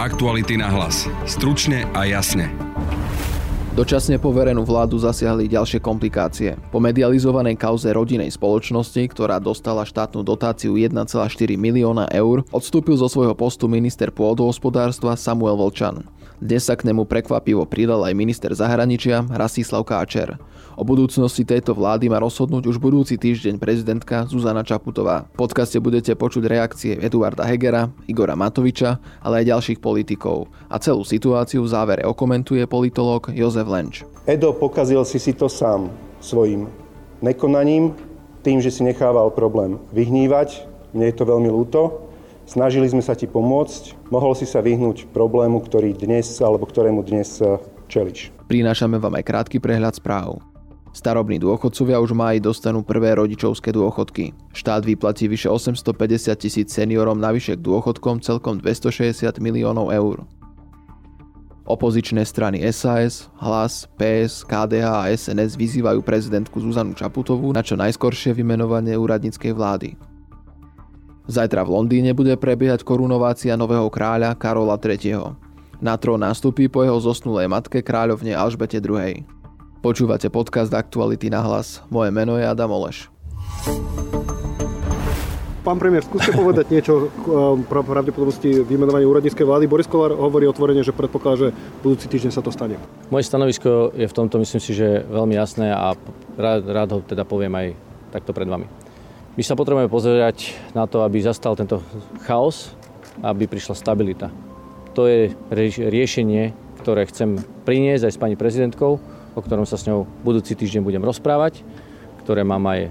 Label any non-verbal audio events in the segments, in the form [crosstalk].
Aktuality na hlas. Stručne a jasne. Dočasne poverenú vládu zasiahli ďalšie komplikácie. Po medializovanej kauze rodinej spoločnosti, ktorá dostala štátnu dotáciu 1,4 milióna eur, odstúpil zo svojho postu minister pôdohospodárstva Samuel Volčan. Dnes sa k nemu prekvapivo pridal aj minister zahraničia Rasislav Káčer. O budúcnosti tejto vlády má rozhodnúť už budúci týždeň prezidentka Zuzana Čaputová. V podcaste budete počuť reakcie Eduarda Hegera, Igora Matoviča, ale aj ďalších politikov. A celú situáciu v závere okomentuje politológ Jozef Lenč. Edo pokazil si si to sám svojim nekonaním, tým, že si nechával problém vyhnívať. Mne je to veľmi ľúto. Snažili sme sa ti pomôcť. Mohol si sa vyhnúť problému, ktorý dnes, alebo ktorému dnes eh, čeliš. Prinášame vám aj krátky prehľad správ. Starobní dôchodcovia už máji dostanú prvé rodičovské dôchodky. Štát vyplatí vyše 850 tisíc seniorom navyše k dôchodkom celkom 260 miliónov eur. Opozičné strany SAS, Hlas, PS, KDH a SNS vyzývajú prezidentku Zuzanu Čaputovú na čo najskoršie vymenovanie úradníckej vlády. Zajtra v Londýne bude prebiehať korunovácia nového kráľa Karola III. Na trón nastúpi po jeho zosnulej matke kráľovne Alžbete II. Počúvate podcast Aktuality na hlas. Moje meno je Adam Oleš. Pán premiér, skúste povedať [laughs] niečo o um, pravdepodobnosti vymenovania úradníckej vlády. Boris Kolár hovorí otvorene, že predpokladá, že budúci týždeň sa to stane. Moje stanovisko je v tomto, myslím si, že veľmi jasné a rád, rád ho teda poviem aj takto pred vami. My sa potrebujeme pozerať na to, aby zastal tento chaos, aby prišla stabilita. To je riešenie, ktoré chcem priniesť aj s pani prezidentkou o ktorom sa s ňou budúci týždeň budem rozprávať, ktoré mám aj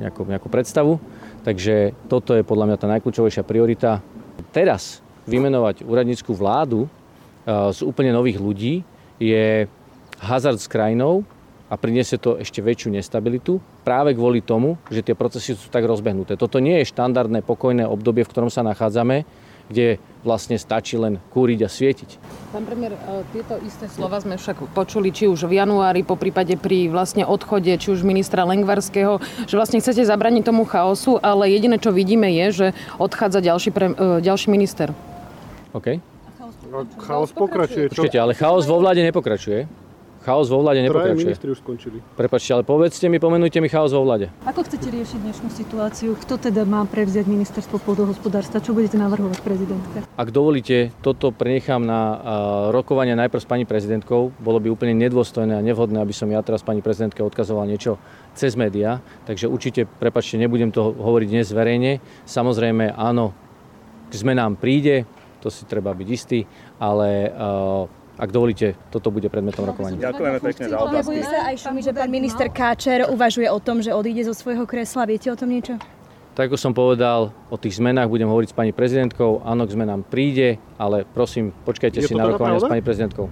nejakú, nejakú predstavu. Takže toto je podľa mňa tá najkľúčovejšia priorita. Teraz vymenovať úradníckú vládu z úplne nových ľudí je hazard s krajinou a priniesie to ešte väčšiu nestabilitu práve kvôli tomu, že tie procesy sú tak rozbehnuté. Toto nie je štandardné pokojné obdobie, v ktorom sa nachádzame, kde vlastne stačí len kúriť a svietiť. Pán premiér, e, tieto isté slova sme však počuli či už v januári, po prípade pri vlastne odchode či už ministra Lengvarského, že vlastne chcete zabraniť tomu chaosu, ale jediné, čo vidíme je, že odchádza ďalší, pre, e, ďalší minister. OK. Chaos pokračuje. Počkajte, ale chaos vo vláde nepokračuje chaos vo vláde nepokračuje. ministri už skončili. Prepačte, ale povedzte mi, pomenujte mi chaos vo vláde. Ako chcete riešiť dnešnú situáciu? Kto teda má prevziať ministerstvo pôdohospodárstva? Čo budete navrhovať prezidentke? Ak dovolíte, toto prenechám na uh, rokovanie najprv s pani prezidentkou. Bolo by úplne nedôstojné a nevhodné, aby som ja teraz pani prezidentke odkazoval niečo cez médiá. Takže určite, prepačte, nebudem to hovoriť dnes verejne. Samozrejme, áno, k zmenám príde, to si treba byť istý, ale uh, ak dovolíte, toto bude predmetom rokovania. Ďakujeme pekne za otázky. sa aj šumi, že pán minister Káčer uvažuje o tom, že odíde zo svojho kresla. Viete o tom niečo? Tak ako som povedal, o tých zmenách budem hovoriť s pani prezidentkou. Áno, k zmenám príde, ale prosím, počkajte Je si na teda rokovanie s pani prezidentkou.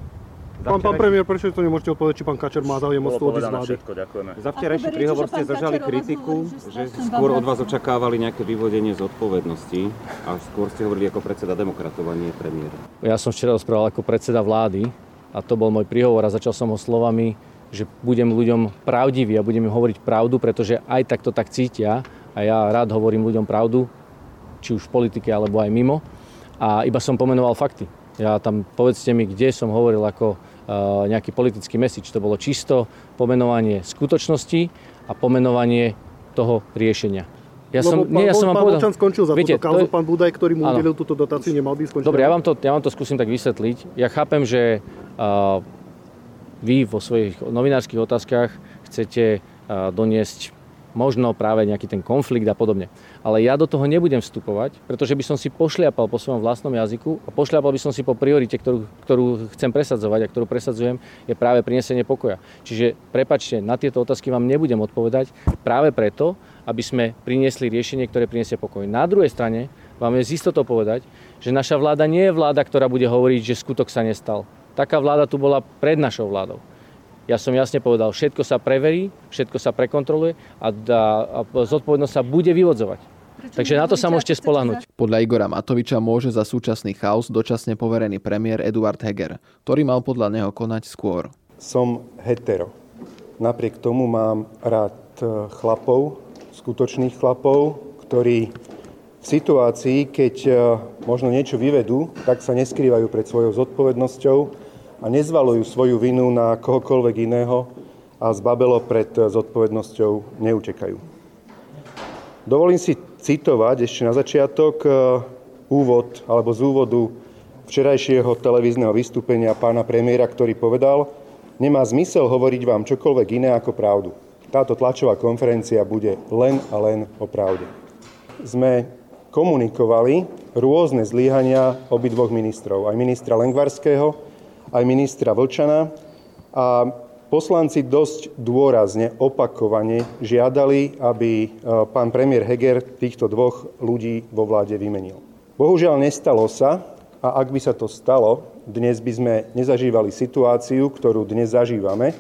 Pán, pán premiér, prečo to nemôžete odpovedať, či pán Kačer má záujem o odísť z vlády? všetko, ďakujeme. Za včerajší príhovor ste zažali kritiku, že skôr od vás očakávali nejaké vyvodenie zodpovednosti a skôr ste hovorili ako predseda demokratov a nie premiér. Ja som včera rozprával ako predseda vlády a to bol môj príhovor a začal som ho slovami, že budem ľuďom pravdivý a budem im hovoriť pravdu, pretože aj tak to tak cítia a ja rád hovorím ľuďom pravdu, či už v politike alebo aj mimo. A iba som pomenoval fakty. Ja tam, povedzte mi, kde som hovoril ako nejaký politický message. To bolo čisto pomenovanie skutočnosti a pomenovanie toho riešenia. Ja som, nie, ja som vám povedal... skončil za Viete, túto kauzu, je... pán Budaj, ktorý mu udelil túto dotáciu, nemal by skončiť. Dobre, ja vám, to, ja vám to skúsim tak vysvetliť. Ja chápem, že uh, vy vo svojich novinárskych otázkach chcete uh, doniesť možno práve nejaký ten konflikt a podobne. Ale ja do toho nebudem vstupovať, pretože by som si pošliapal po svojom vlastnom jazyku a pošliapal by som si po priorite, ktorú, ktorú chcem presadzovať a ktorú presadzujem, je práve prinesenie pokoja. Čiže prepačte, na tieto otázky vám nebudem odpovedať práve preto, aby sme priniesli riešenie, ktoré priniesie pokoj. Na druhej strane vám je z istotou povedať, že naša vláda nie je vláda, ktorá bude hovoriť, že skutok sa nestal. Taká vláda tu bola pred našou vládou. Ja som jasne povedal, všetko sa preverí, všetko sa prekontroluje a, a, a zodpovednosť sa bude vyvodzovať. Prečo Takže na to sa môžete spolahnuť. Podľa Igora Matoviča môže za súčasný chaos dočasne poverený premiér Eduard Heger, ktorý mal podľa neho konať skôr. Som hetero. Napriek tomu mám rád e, chlapov, skutočných chlapov, ktorí v situácii, keď e, možno niečo vyvedú, tak sa neskrývajú pred svojou zodpovednosťou a nezvalujú svoju vinu na kohokoľvek iného a zbabelo pred zodpovednosťou neutekajú. Dovolím si citovať ešte na začiatok e, úvod alebo z úvodu včerajšieho televízneho vystúpenia pána premiéra, ktorý povedal, nemá zmysel hovoriť vám čokoľvek iné ako pravdu. Táto tlačová konferencia bude len a len o pravde. Sme komunikovali rôzne zlíhania obidvoch ministrov, aj ministra Lengvarského, aj ministra Vlčana a poslanci dosť dôrazne, opakovane žiadali, aby e, pán premiér Heger týchto dvoch ľudí vo vláde vymenil. Bohužiaľ nestalo sa a ak by sa to stalo, dnes by sme nezažívali situáciu, ktorú dnes zažívame.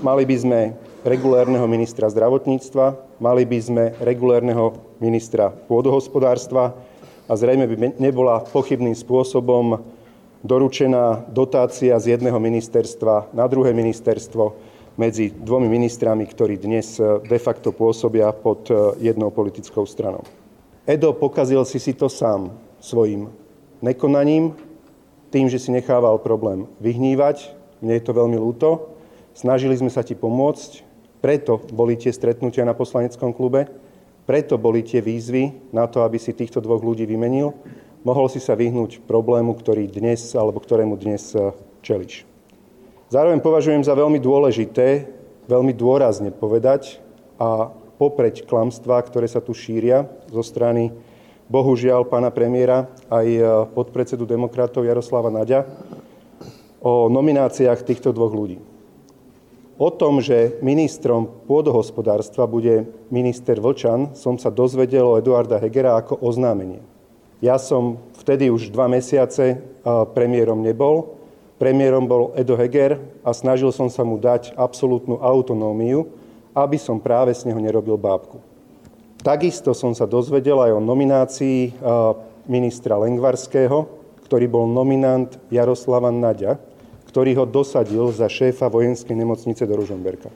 Mali by sme regulérneho ministra zdravotníctva, mali by sme regulérneho ministra pôdohospodárstva a zrejme by nebola pochybným spôsobom doručená dotácia z jedného ministerstva na druhé ministerstvo medzi dvomi ministrami, ktorí dnes e, de facto pôsobia pod e, jednou politickou stranou. Edo pokazil si si to sám svojim nekonaním, tým, že si nechával problém vyhnívať. Mne je to veľmi ľúto. Snažili sme sa ti pomôcť. Preto boli tie stretnutia na poslaneckom klube, preto boli tie výzvy na to, aby si týchto dvoch ľudí vymenil. Mohol si sa vyhnúť problému, ktorý dnes, alebo ktorému dnes e, čeliš. Zároveň považujem za veľmi dôležité, veľmi dôrazne povedať a popreť klamstvá, ktoré sa tu šíria zo strany bohužiaľ pána premiéra aj e, podpredsedu demokratov Jaroslava Naďa o nomináciách týchto dvoch ľudí. O tom, že ministrom pôdohospodárstva bude minister Vlčan, som sa dozvedel o Eduarda Hegera ako oznámenie. Ja som vtedy už dva mesiace premiérom nebol. Premiérom bol Edo Heger a snažil som sa mu dať absolútnu autonómiu, aby som práve z neho nerobil bábku. Takisto som sa dozvedel aj o nominácii ministra Lengvarského, ktorý bol nominant Jaroslava Naďa, ktorý ho dosadil za šéfa vojenskej nemocnice do Ružomberka.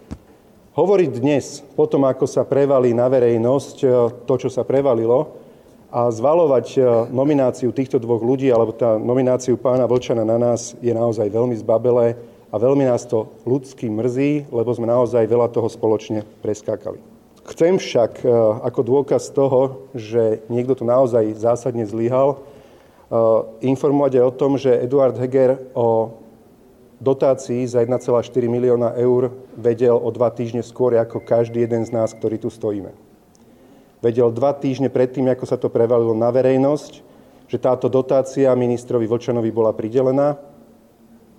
Hovoriť dnes, potom ako sa prevalí na verejnosť e, to, čo sa prevalilo, a zvalovať e, nomináciu týchto dvoch ľudí, alebo tá nomináciu pána Vlčana na nás je naozaj veľmi zbabelé a veľmi nás to ľudský mrzí, lebo sme naozaj veľa toho spoločne preskákali. Chcem však e, ako dôkaz toho, že niekto tu naozaj zásadne zlyhal, informovať aj o tom, že Eduard Heger o dotácií za 1,4 milióna eur vedel o dva týždne skôr ako každý jeden z nás, ktorý tu stojíme. Vedel dva týždne predtým, ako sa to prevalilo na verejnosť, že táto dotácia ministrovi Vlčanovi bola pridelená.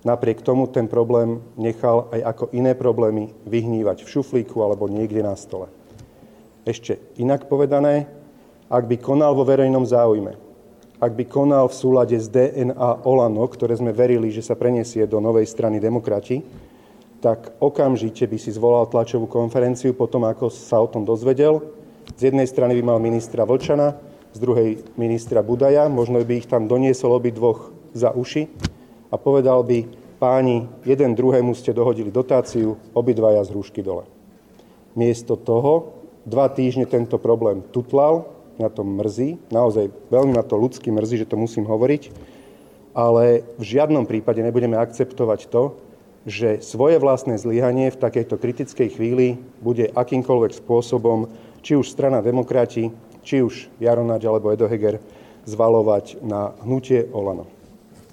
Napriek tomu ten problém nechal aj ako iné problémy vyhnívať v šuflíku alebo niekde na stole. Ešte inak povedané, ak by konal vo verejnom záujme, ak by konal v súlade s DNA Olano, ktoré sme verili, že sa preniesie do novej strany demokrati, tak okamžite by si zvolal tlačovú konferenciu potom, ako sa o tom dozvedel. Z jednej strany by mal ministra Vlčana, z druhej ministra Budaja, možno by ich tam doniesol obi dvoch za uši a povedal by, páni, jeden druhému ste dohodili dotáciu, obidvaja z rúšky dole. Miesto toho dva týždne tento problém tutlal, na to mrzí, naozaj veľmi ma to ľudsky mrzí, že to musím hovoriť, ale v žiadnom prípade nebudeme akceptovať to, že svoje vlastné zlyhanie v takejto kritickej chvíli bude akýmkoľvek spôsobom, či už strana demokrati, či už Jaronáď alebo Edo Heger, zvalovať na hnutie Olano.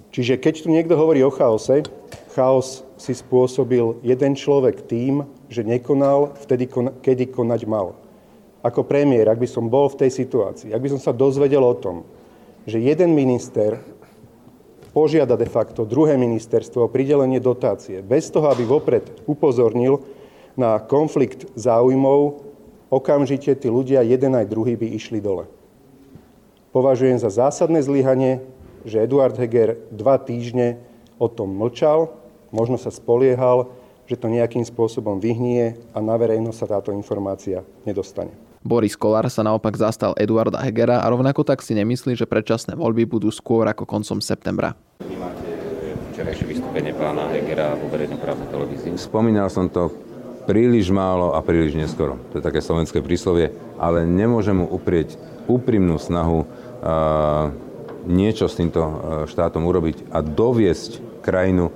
Čiže keď tu niekto hovorí o chaose, chaos si spôsobil jeden človek tým, že nekonal vtedy, kedy konať mal ako premiér, ak by som bol v tej situácii, ak by som sa dozvedel o tom, že jeden minister požiada de facto druhé ministerstvo o pridelenie dotácie, bez toho, aby vopred upozornil na konflikt záujmov, okamžite tí ľudia, jeden aj druhý, by išli dole. Považujem za zásadné zlyhanie, že Eduard Heger dva týždne o tom mlčal, možno sa spoliehal, že to nejakým spôsobom vyhnie a na verejnosť sa táto informácia nedostane. Boris Kolár sa naopak zastal Eduarda Hegera a rovnako tak si nemyslí, že predčasné voľby budú skôr ako koncom septembra. Vnímate včerajšie vystúpenie pána Hegera vo verejnoprávnej televízii? Spomínal som to príliš málo a príliš neskoro. To je také slovenské príslovie, ale nemôžem mu uprieť úprimnú snahu niečo s týmto štátom urobiť a doviesť krajinu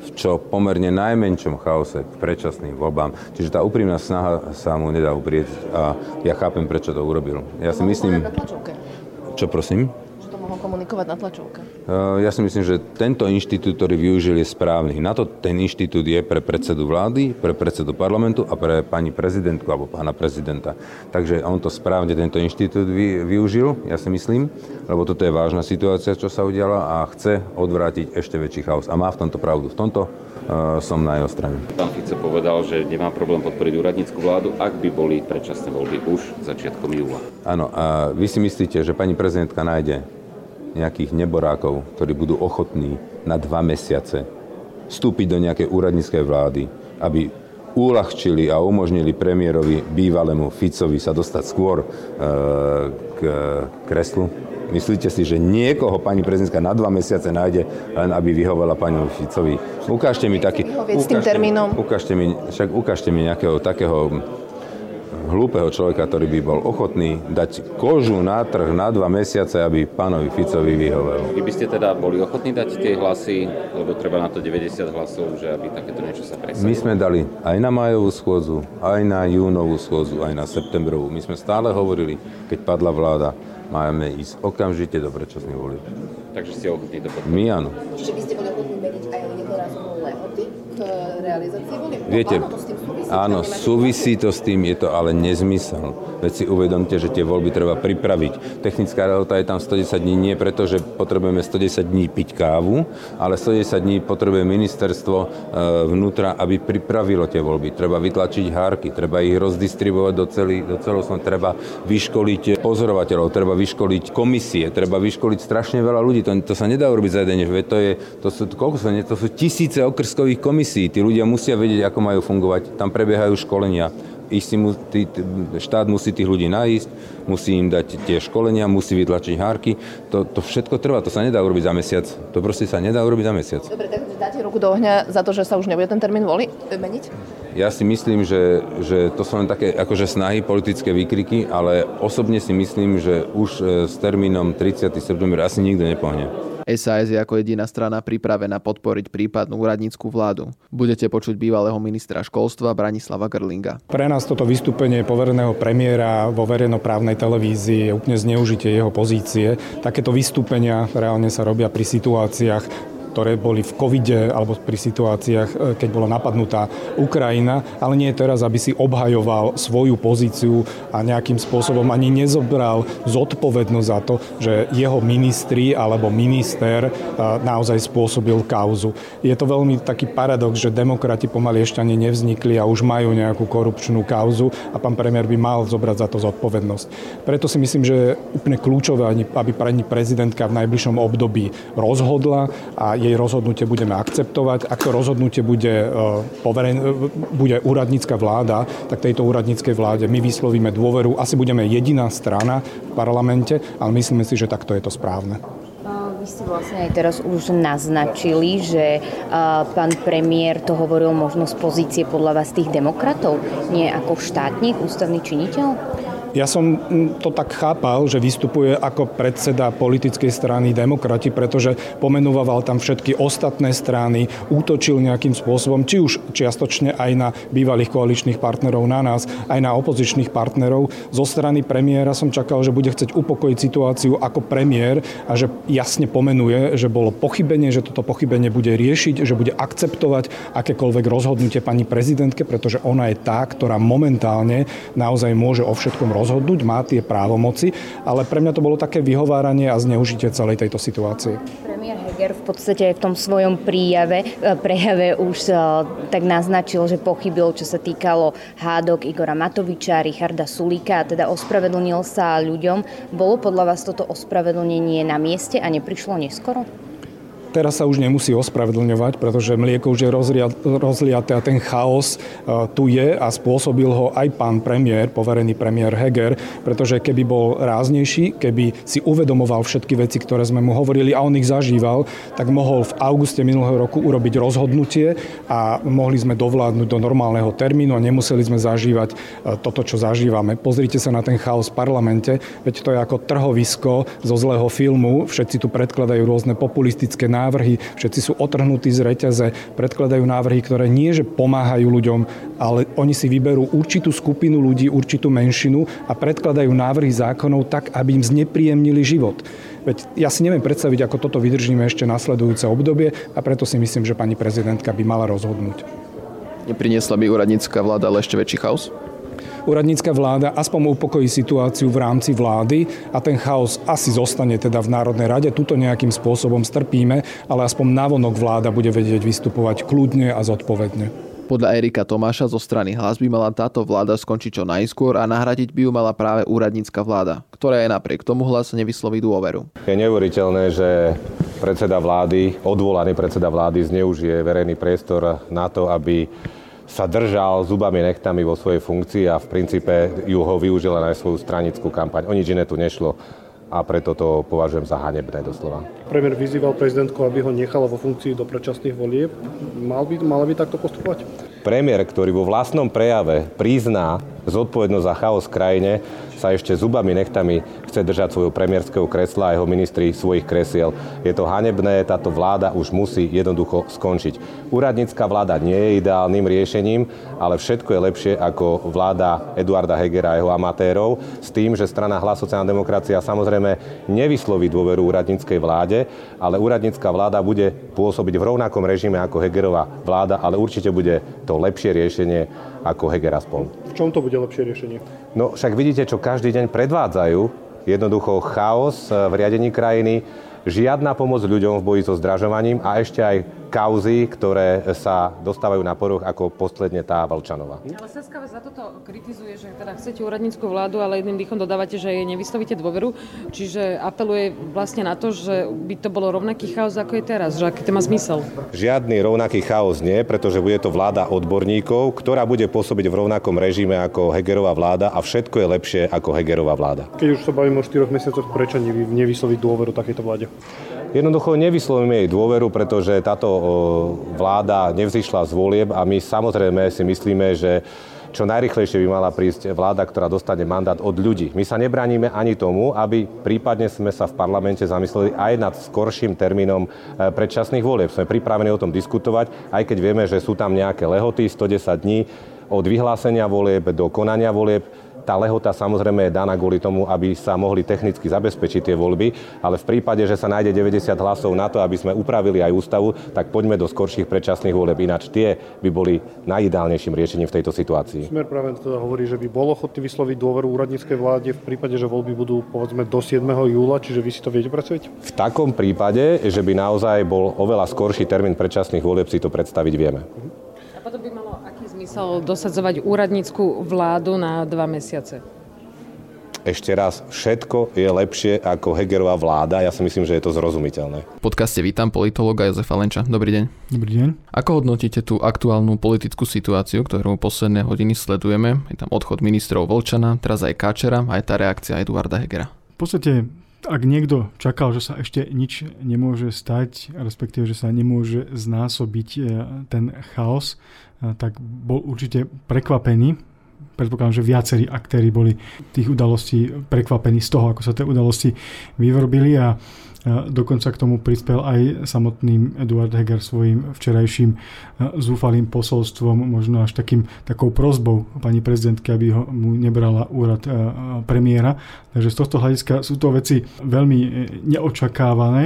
v čo pomerne najmenšom chaose k predčasným voľbám. Čiže tá úprimná snaha sa mu nedá uprieť a ja chápem, prečo to urobil. Ja si myslím... Čo prosím? Komunikovať na tlačovke? Ja si myslím, že tento inštitút, ktorý využil, je správny. Na to ten inštitút je pre predsedu vlády, pre predsedu parlamentu a pre pani prezidentku alebo pána prezidenta. Takže on to správne, tento inštitút využil, ja si myslím, lebo toto je vážna situácia, čo sa udiala a chce odvrátiť ešte väčší chaos. A má v tomto pravdu. V tomto uh, som na jeho strane. Pán Fico povedal, že nemá problém podporiť úradnícku vládu, ak by boli predčasné voľby už začiatkom júla. Áno, a vy si myslíte, že pani prezidentka nájde nejakých neborákov, ktorí budú ochotní na dva mesiace vstúpiť do nejakej úradníckej vlády, aby uľahčili a umožnili premiérovi bývalému Ficovi sa dostať skôr e, k kreslu? Myslíte si, že niekoho pani prezidentka na dva mesiace nájde, len aby vyhovala pani Ficovi? Ukážte mi taký... Ukážte, ukážte, mi, však ukážte mi nejakého takého hlúpeho človeka, ktorý by bol ochotný dať kožu na trh na dva mesiace, aby pánovi Ficovi vyhovel. Vy by ste teda boli ochotní dať tie hlasy, lebo treba na to 90 hlasov, že aby takéto niečo sa presadilo? My sme dali aj na majovú schôdzu, aj na júnovú schôdzu, aj na septembrovú. My sme stále hovorili, keď padla vláda, máme ísť okamžite do predčasných volieb. Takže ste ochotní to podporiť? My áno. Ešte by ste boli ochotní meniť aj jednorazovú lehoty k realizácii volieb? Viete, Áno, súvisí to s tým, je to ale nezmysel. Veď si uvedomte, že tie voľby treba pripraviť. Technická lehota je tam 110 dní nie preto, že potrebujeme 110 dní piť kávu, ale 110 dní potrebuje ministerstvo e, vnútra, aby pripravilo tie voľby. Treba vytlačiť hárky, treba ich rozdistribuovať do, celý, do celoslovenska, treba vyškoliť pozorovateľov, treba vyškoliť komisie, treba vyškoliť strašne veľa ľudí. To, to sa nedá urobiť za jeden deň. To, je, to, sú, koľko sú, to sú tisíce okrskových komisí. Tí ľudia musia vedieť, ako majú fungovať. Tam prebiehajú školenia. Istý, tý, štát musí tých ľudí nájsť, musí im dať tie školenia, musí vytlačiť hárky. To, to všetko trvá, to sa nedá urobiť za mesiac. To proste sa nedá urobiť za mesiac. Dobre, tak dáte ruku do ohňa za to, že sa už nebude ten termín voli meniť? Ja si myslím, že, že to sú len také akože snahy, politické výkriky, ale osobne si myslím, že už e, s termínom 30. september asi nikto nepohne. SAS je ako jediná strana pripravená podporiť prípadnú úradnícku vládu. Budete počuť bývalého ministra školstva Branislava Grlinga. Pre nás toto vystúpenie povereného premiéra vo verejnoprávnej televízii je úplne zneužitie jeho pozície. Takéto vystúpenia reálne sa robia pri situáciách, ktoré boli v covide alebo pri situáciách, e, keď bola napadnutá Ukrajina, ale nie teraz, aby si obhajoval svoju pozíciu a nejakým spôsobom ani nezobral zodpovednosť za to, že jeho ministri alebo minister e, naozaj spôsobil kauzu. Je to veľmi taký paradox, že demokrati pomaly ešte ani nevznikli a už majú nejakú korupčnú kauzu a pán premiér by mal zobrať za to zodpovednosť. Preto si myslím, že je úplne kľúčové, aby pani prezidentka v najbližšom období rozhodla a jej rozhodnutie budeme akceptovať. Ak to rozhodnutie bude, e, poveren, e, bude úradnícka vláda, tak tejto úradníckej vláde my vyslovíme dôveru. Asi budeme jediná strana v parlamente, ale myslíme si, že takto je to správne. Vy ste vlastne aj teraz už naznačili, že pán premiér to hovoril možno z pozície podľa vás tých demokratov, nie ako štátnik, ústavný činiteľ? Ja som to tak chápal, že vystupuje ako predseda politickej strany demokrati, pretože pomenúval tam všetky ostatné strany, útočil nejakým spôsobom, či už čiastočne aj na bývalých koaličných partnerov na nás, aj na opozičných partnerov. Zo strany premiéra som čakal, že bude chcieť upokojiť situáciu ako premiér a že jasne pomenuje, že bolo pochybenie, že toto pochybenie bude riešiť, že bude akceptovať akékoľvek rozhodnutie pani prezidentke, pretože ona je tá, ktorá momentálne naozaj môže o všetkom rozhodnúť, má tie právomoci, ale pre mňa to bolo také vyhováranie a zneužitie celej tejto situácie. Premiér Heger v podstate v tom svojom príjave, e, prejave už e, tak naznačil, že pochybil, čo sa týkalo hádok Igora Matoviča, Richarda Sulíka teda ospravedlnil sa ľuďom. Bolo podľa vás toto ospravedlnenie na mieste a neprišlo neskoro? Teraz sa už nemusí ospravedlňovať, pretože mlieko už je rozliaté a ten chaos e, tu je a spôsobil ho aj pán premiér, poverený premiér Heger, pretože keby bol ráznejší, keby si uvedomoval všetky veci, ktoré sme mu hovorili a on ich zažíval, tak mohol v auguste minulého roku urobiť rozhodnutie a mohli sme dovládnuť do normálneho termínu a nemuseli sme zažívať e, toto, čo zažívame. Pozrite sa na ten chaos v parlamente, veď to je ako trhovisko zo zlého filmu, všetci tu predkladajú rôzne populistické návrhy, všetci sú otrhnutí z reťaze, predkladajú návrhy, ktoré nie, že pomáhajú ľuďom, ale oni si vyberú určitú skupinu ľudí, určitú menšinu a predkladajú návrhy zákonov tak, aby im znepríjemnili život. Veď ja si neviem predstaviť, ako toto vydržíme ešte nasledujúce obdobie a preto si myslím, že pani prezidentka by mala rozhodnúť. Nepriniesla by úradnícka vláda ale ešte väčší chaos? Úradnícka vláda aspoň upokojí situáciu v rámci vlády a ten chaos asi zostane teda v Národnej rade. Tuto nejakým spôsobom strpíme, ale aspoň navonok vláda bude vedieť vystupovať kľudne a zodpovedne. Podľa Erika Tomáša zo strany Hlas by mala táto vláda skončiť čo najskôr a nahradiť by ju mala práve úradnícka vláda, ktorá aj napriek tomu hlas nevysloví dôveru. Je neuveriteľné, že predseda vlády, odvolaný predseda vlády zneužije verejný priestor na to, aby sa držal zubami nechtami vo svojej funkcii a v princípe ju ho využila na svoju stranickú kampaň. O nič iné tu nešlo a preto to považujem za hanebné doslova. Premiér vyzýval prezidentku, aby ho nechala vo funkcii do predčasných volieb. Mal by, mala by takto postupovať? Premiér, ktorý vo vlastnom prejave prizná zodpovednosť za chaos v krajine, sa ešte zubami nechtami chce držať svojho premiérskeho kresla a jeho ministri svojich kresiel. Je to hanebné, táto vláda už musí jednoducho skončiť. Úradnícka vláda nie je ideálnym riešením, ale všetko je lepšie ako vláda Eduarda Hegera a jeho amatérov s tým, že strana Hlas sociálna demokracia samozrejme nevysloví dôveru úradníckej vláde, ale úradnícka vláda bude pôsobiť v rovnakom režime ako Hegerová vláda, ale určite bude to lepšie riešenie ako Heger a spol. V čom to bude lepšie riešenie? No však vidíte, čo každý deň predvádzajú. Jednoducho chaos eh, v riadení krajiny, žiadna pomoc ľuďom v boji so zdražovaním a ešte aj kauzy, ktoré sa dostávajú na poruch ako posledne tá Vlčanová. Ale Saska za toto kritizuje, že teda chcete úradníckú vládu, ale jedným dýchom dodávate, že jej nevyslovíte dôveru. Čiže apeluje vlastne na to, že by to bolo rovnaký chaos, ako je teraz, že aký to má zmysel. Žiadny rovnaký chaos nie, pretože bude to vláda odborníkov, ktorá bude pôsobiť v rovnakom režime ako Hegerová vláda a všetko je lepšie ako Hegerová vláda. Keď už sa bavíme o 4 mesiacoch, prečo nevysloviť dôveru takejto vláde? Jednoducho nevyslovíme jej dôveru, pretože táto vláda nevzýšla z volieb a my samozrejme si myslíme, že čo najrychlejšie by mala prísť vláda, ktorá dostane mandát od ľudí. My sa nebránime ani tomu, aby prípadne sme sa v parlamente zamysleli aj nad skorším termínom e, predčasných volieb. Sme pripravení o tom diskutovať, aj keď vieme, že sú tam nejaké lehoty, 110 dní od vyhlásenia volieb do konania volieb tá lehota samozrejme je daná kvôli tomu, aby sa mohli technicky zabezpečiť tie voľby, ale v prípade, že sa nájde 90 hlasov na to, aby sme upravili aj ústavu, tak poďme do skorších predčasných volieb. Ináč tie by boli najideálnejším riešením v tejto situácii. Smer práve teda hovorí, že by bol ochotný vysloviť dôveru úradníckej vláde v prípade, že voľby budú povedzme do 7. júla, čiže vy si to viete predstaviť? V takom prípade, že by naozaj bol oveľa skorší termín predčasných volieb, si to predstaviť vieme. A potom by malo zmysel dosadzovať úradnícku vládu na dva mesiace? Ešte raz, všetko je lepšie ako Hegerová vláda. Ja si myslím, že je to zrozumiteľné. V podcaste vítam politologa Jozefa Lenča. Dobrý deň. Dobrý deň. Ako hodnotíte tú aktuálnu politickú situáciu, ktorú posledné hodiny sledujeme? Je tam odchod ministrov Volčana, teraz aj Káčera, aj tá reakcia Eduarda Hegera. V podstate ak niekto čakal, že sa ešte nič nemôže stať, respektíve, že sa nemôže znásobiť e, ten chaos, e, tak bol určite prekvapený. Predpokladám, že viacerí aktéry boli tých udalostí prekvapení z toho, ako sa tie udalosti vyvrobili a Dokonca k tomu prispel aj samotný Eduard Heger svojim včerajším zúfalým posolstvom, možno až takým, takou prozbou pani prezidentky, aby ho, mu nebrala úrad premiéra. Takže z tohto hľadiska sú to veci veľmi e, neočakávané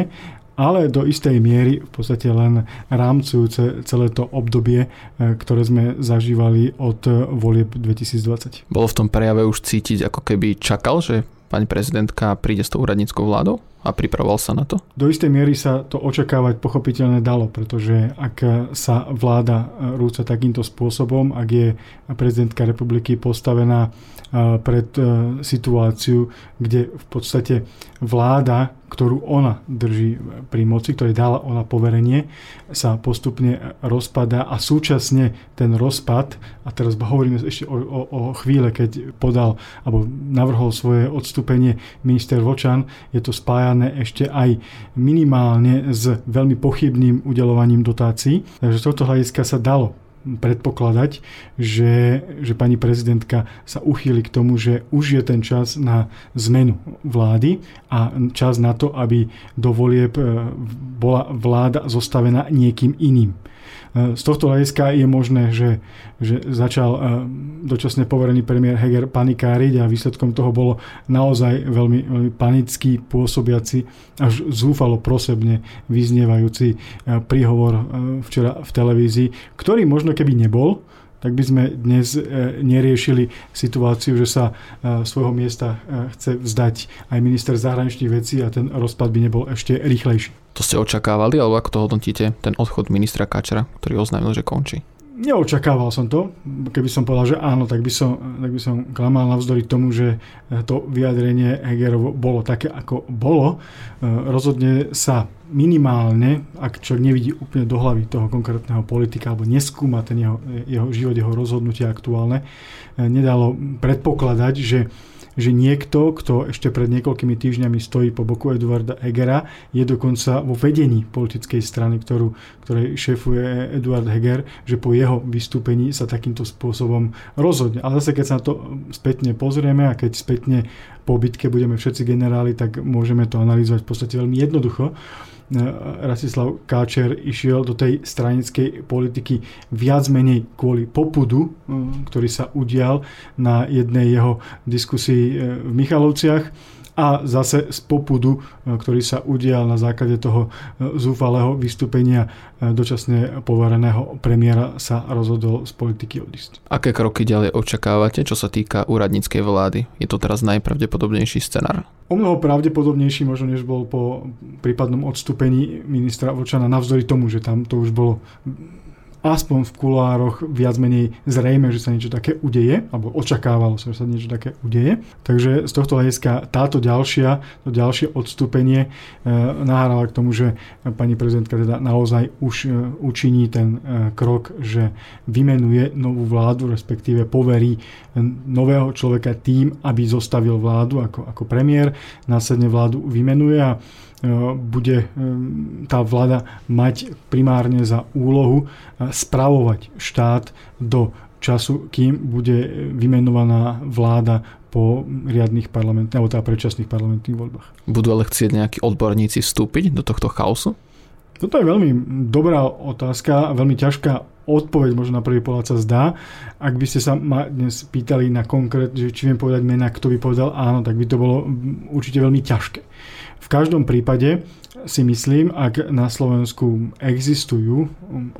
ale do istej miery v podstate len rámcujúce celé to obdobie, e, ktoré sme zažívali od volieb 2020. Bolo v tom prejave už cítiť, ako keby čakal, že pani prezidentka príde s tou úradníckou vládou? a pripravoval sa na to? Do istej miery sa to očakávať pochopiteľne dalo, pretože ak sa vláda rúca takýmto spôsobom, ak je prezidentka republiky postavená pred situáciu, kde v podstate vláda ktorú ona drží pri moci, ktorej dala ona poverenie, sa postupne rozpadá a súčasne ten rozpad, a teraz hovoríme ešte o, o, o chvíle, keď podal alebo navrhol svoje odstúpenie minister Vočan, je to spájané ešte aj minimálne s veľmi pochybným udelovaním dotácií. Takže z tohto hľadiska sa dalo predpokladať, že, že pani prezidentka sa uchýli k tomu, že už je ten čas na zmenu vlády a čas na to, aby do volieb e, bola vláda zostavená niekým iným. Z tohto hľadiska je možné, že, že začal e, dočasne poverený premiér Heger panikáriť a výsledkom toho bolo naozaj veľmi, veľmi panický, pôsobiaci, až zúfalo prosebne vyznievajúci e, príhovor včera v televízii, ktorý možno keby nebol, tak by sme dnes neriešili situáciu, že sa svojho miesta chce vzdať aj minister zahraničných vecí a ten rozpad by nebol ešte rýchlejší. To ste očakávali, alebo ako to hodnotíte, ten odchod ministra Kačera, ktorý oznámil, že končí? Neočakával som to. Keby som povedal, že áno, tak by som, tak by som klamal navzdory tomu, že to vyjadrenie Hegerovo bolo také, ako bolo. E, rozhodne sa minimálne, ak človek nevidí úplne do hlavy toho konkrétneho politika alebo neskúma ten jeho, jeho život, jeho rozhodnutie aktuálne, e, nedalo predpokladať, že že niekto, kto ešte pred niekoľkými týždňami stojí po boku Eduarda Hegera, je dokonca vo vedení politickej strany, ktorú, ktorej šéfuje Eduard Heger, že po jeho vystúpení sa takýmto spôsobom rozhodne. Ale zase, keď sa na to spätne pozrieme a keď spätne po bitke budeme všetci generáli, tak môžeme to analyzovať v podstate veľmi jednoducho. E, Rastislav Káčer išiel do tej stranickej politiky viac menej kvôli popudu, e, ktorý sa udial na jednej jeho diskusii e, v Michalovciach a zase z popudu, ktorý sa udial na základe toho zúfalého vystúpenia dočasne povereného premiéra sa rozhodol z politiky odísť. Aké kroky ďalej očakávate, čo sa týka úradníckej vlády? Je to teraz najpravdepodobnejší scenár? O mnoho pravdepodobnejší možno, než bol po prípadnom odstúpení ministra Vočana, navzdory tomu, že tam to už bolo aspoň v kulároch viac menej zrejme, že sa niečo také udeje, alebo očakávalo sa, že sa niečo také udeje. Takže z tohto hľadiska táto ďalšia, to ďalšie odstúpenie e, nahrala k tomu, že pani prezidentka teda naozaj už e, učiní ten e, krok, že vymenuje novú vládu, respektíve poverí nového človeka tým, aby zostavil vládu ako, ako premiér, následne vládu vymenuje a bude tá vláda mať primárne za úlohu e, spravovať štát do času, kým bude vymenovaná vláda po riadnych parlamentných, alebo teda predčasných parlamentných voľbách. Budú ale chcieť nejakí odborníci vstúpiť do tohto chaosu? Toto je veľmi dobrá otázka, veľmi ťažká odpoveď možno na prvý pohľad sa zdá. Ak by ste sa ma dnes pýtali na konkrét, že či viem povedať mena, kto by povedal áno, tak by to bolo určite veľmi ťažké. V každom prípade si myslím, ak na Slovensku existujú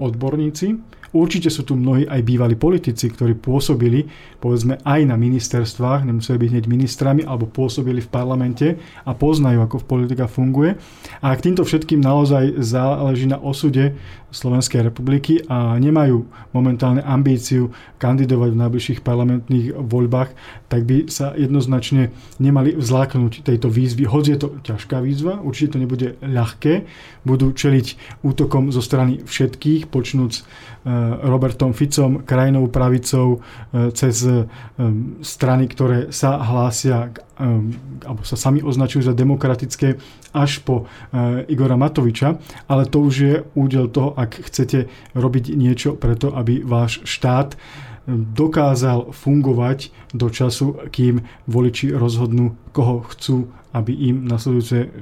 odborníci, Určite sú tu mnohí aj bývalí politici, ktorí pôsobili povedzme aj na ministerstvách, nemuseli byť hneď ministrami, alebo pôsobili v parlamente a poznajú, ako politika funguje. A ak týmto všetkým naozaj záleží na osude Slovenskej republiky a nemajú momentálne ambíciu kandidovať v najbližších parlamentných voľbách, tak by sa jednoznačne nemali vzláknuť tejto výzvy. Hoď je to ťažká výzva, určite to nebude ľahké, budú čeliť útokom zo strany všetkých, počnúc Eh, Robertom Ficom, krajinou pravicou, eh, cez eh, strany, ktoré sa hlásia alebo sa sami označujú za demokratické až po Igora Matoviča, ale to už je údel toho, ak chcete robiť niečo preto, aby váš štát dokázal fungovať do času, kým voliči rozhodnú, koho chcú, aby im nasledujúce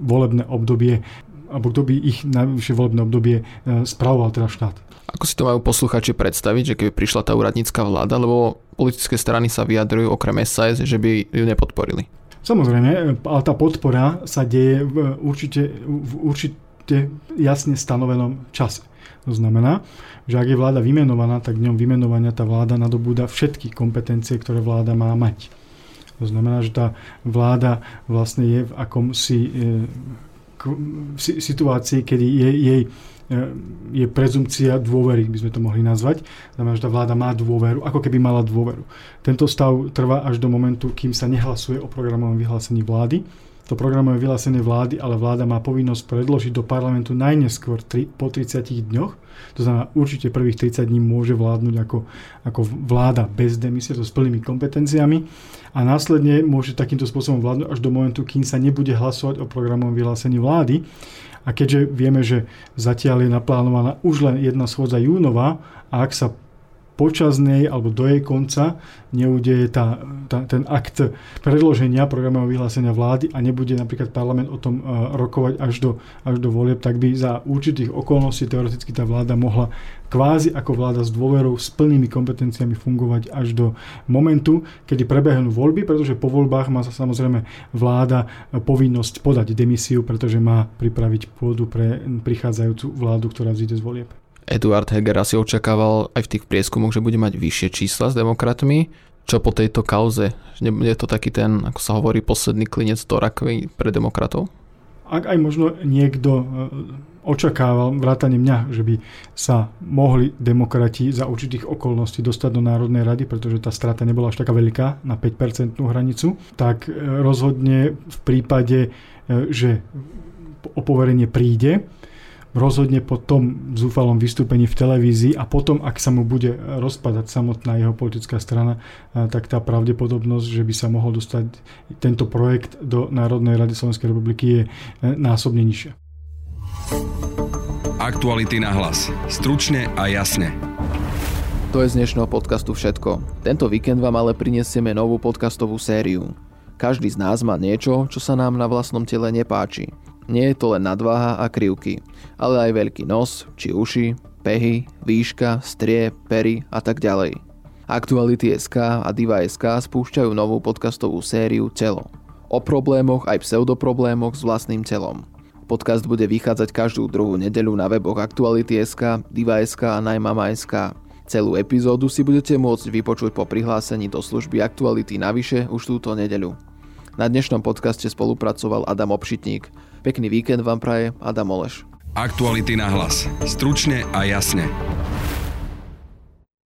volebné obdobie alebo kto by ich najvyššie volebné obdobie spravoval teda štát. Ako si to majú posluchači predstaviť, že keby prišla tá úradnícka vláda, lebo politické strany sa vyjadrujú okrem SAS, že by ju nepodporili? Samozrejme, ale tá podpora sa deje v určite, v určite jasne stanovenom čase. To znamená, že ak je vláda vymenovaná, tak v ňom vymenovania tá vláda nadobúda všetky kompetencie, ktoré vláda má mať. To znamená, že tá vláda vlastne je v akomsi situácii, kedy je, jej je prezumcia dôvery, by sme to mohli nazvať. Znamená, že tá vláda má dôveru, ako keby mala dôveru. Tento stav trvá až do momentu, kým sa nehlasuje o programovom vyhlásení vlády to programové vyhlásenie vlády, ale vláda má povinnosť predložiť do parlamentu najneskôr tri, po 30 dňoch. To znamená, určite prvých 30 dní môže vládnuť ako, ako vláda bez demisie, so plnými kompetenciami a následne môže takýmto spôsobom vládnuť až do momentu, kým sa nebude hlasovať o programovom vyhlásení vlády. A keďže vieme, že zatiaľ je naplánovaná už len jedna schôdza júnova a ak sa počas nej alebo do jej konca neudeje tá, tá, ten akt predloženia programového vyhlásenia vlády a nebude napríklad parlament o tom uh, rokovať až do, až do volieb, tak by za určitých okolností teoreticky tá vláda mohla kvázi ako vláda s dôverou, s plnými kompetenciami fungovať až do momentu, kedy prebehnú voľby, pretože po voľbách má sa samozrejme vláda povinnosť podať demisiu, pretože má pripraviť pôdu pre prichádzajúcu vládu, ktorá vzíde z volieb. Eduard Heger asi očakával aj v tých prieskumoch, že bude mať vyššie čísla s demokratmi. Čo po tejto kauze? Nebude to taký ten, ako sa hovorí, posledný klinec do rakvy pre demokratov? Ak aj možno niekto e, očakával, vrátane mňa, že by sa mohli demokrati za určitých okolností dostať do Národnej rady, pretože tá strata nebola až taká veľká na 5% hranicu, tak e, rozhodne v prípade, e, že o poverenie príde, rozhodne po tom zúfalom vystúpení v televízii a potom, ak sa mu bude rozpadať samotná jeho politická strana, tak tá pravdepodobnosť, že by sa mohol dostať tento projekt do Národnej rady Slovenskej republiky je e, násobne nižšia. Aktuality na hlas. Stručne a jasne. To je z dnešného podcastu všetko. Tento víkend vám ale prinesieme novú podcastovú sériu. Každý z nás má niečo, čo sa nám na vlastnom tele nepáči. Nie je to len nadváha a krivky, ale aj veľký nos či uši, pehy, výška, strie, pery a tak ďalej. Aktuality SK a Diva SK spúšťajú novú podcastovú sériu Telo. O problémoch aj pseudoproblémoch s vlastným telom. Podcast bude vychádzať každú druhú nedeľu na weboch Aktuality SK, Diva SK a Najmama SK. Celú epizódu si budete môcť vypočuť po prihlásení do služby Aktuality navyše už túto nedeľu. Na dnešnom podcaste spolupracoval Adam Obšitník. Pekný víkend vám praje Adam Oleš. Aktuality na hlas. Stručne a jasne.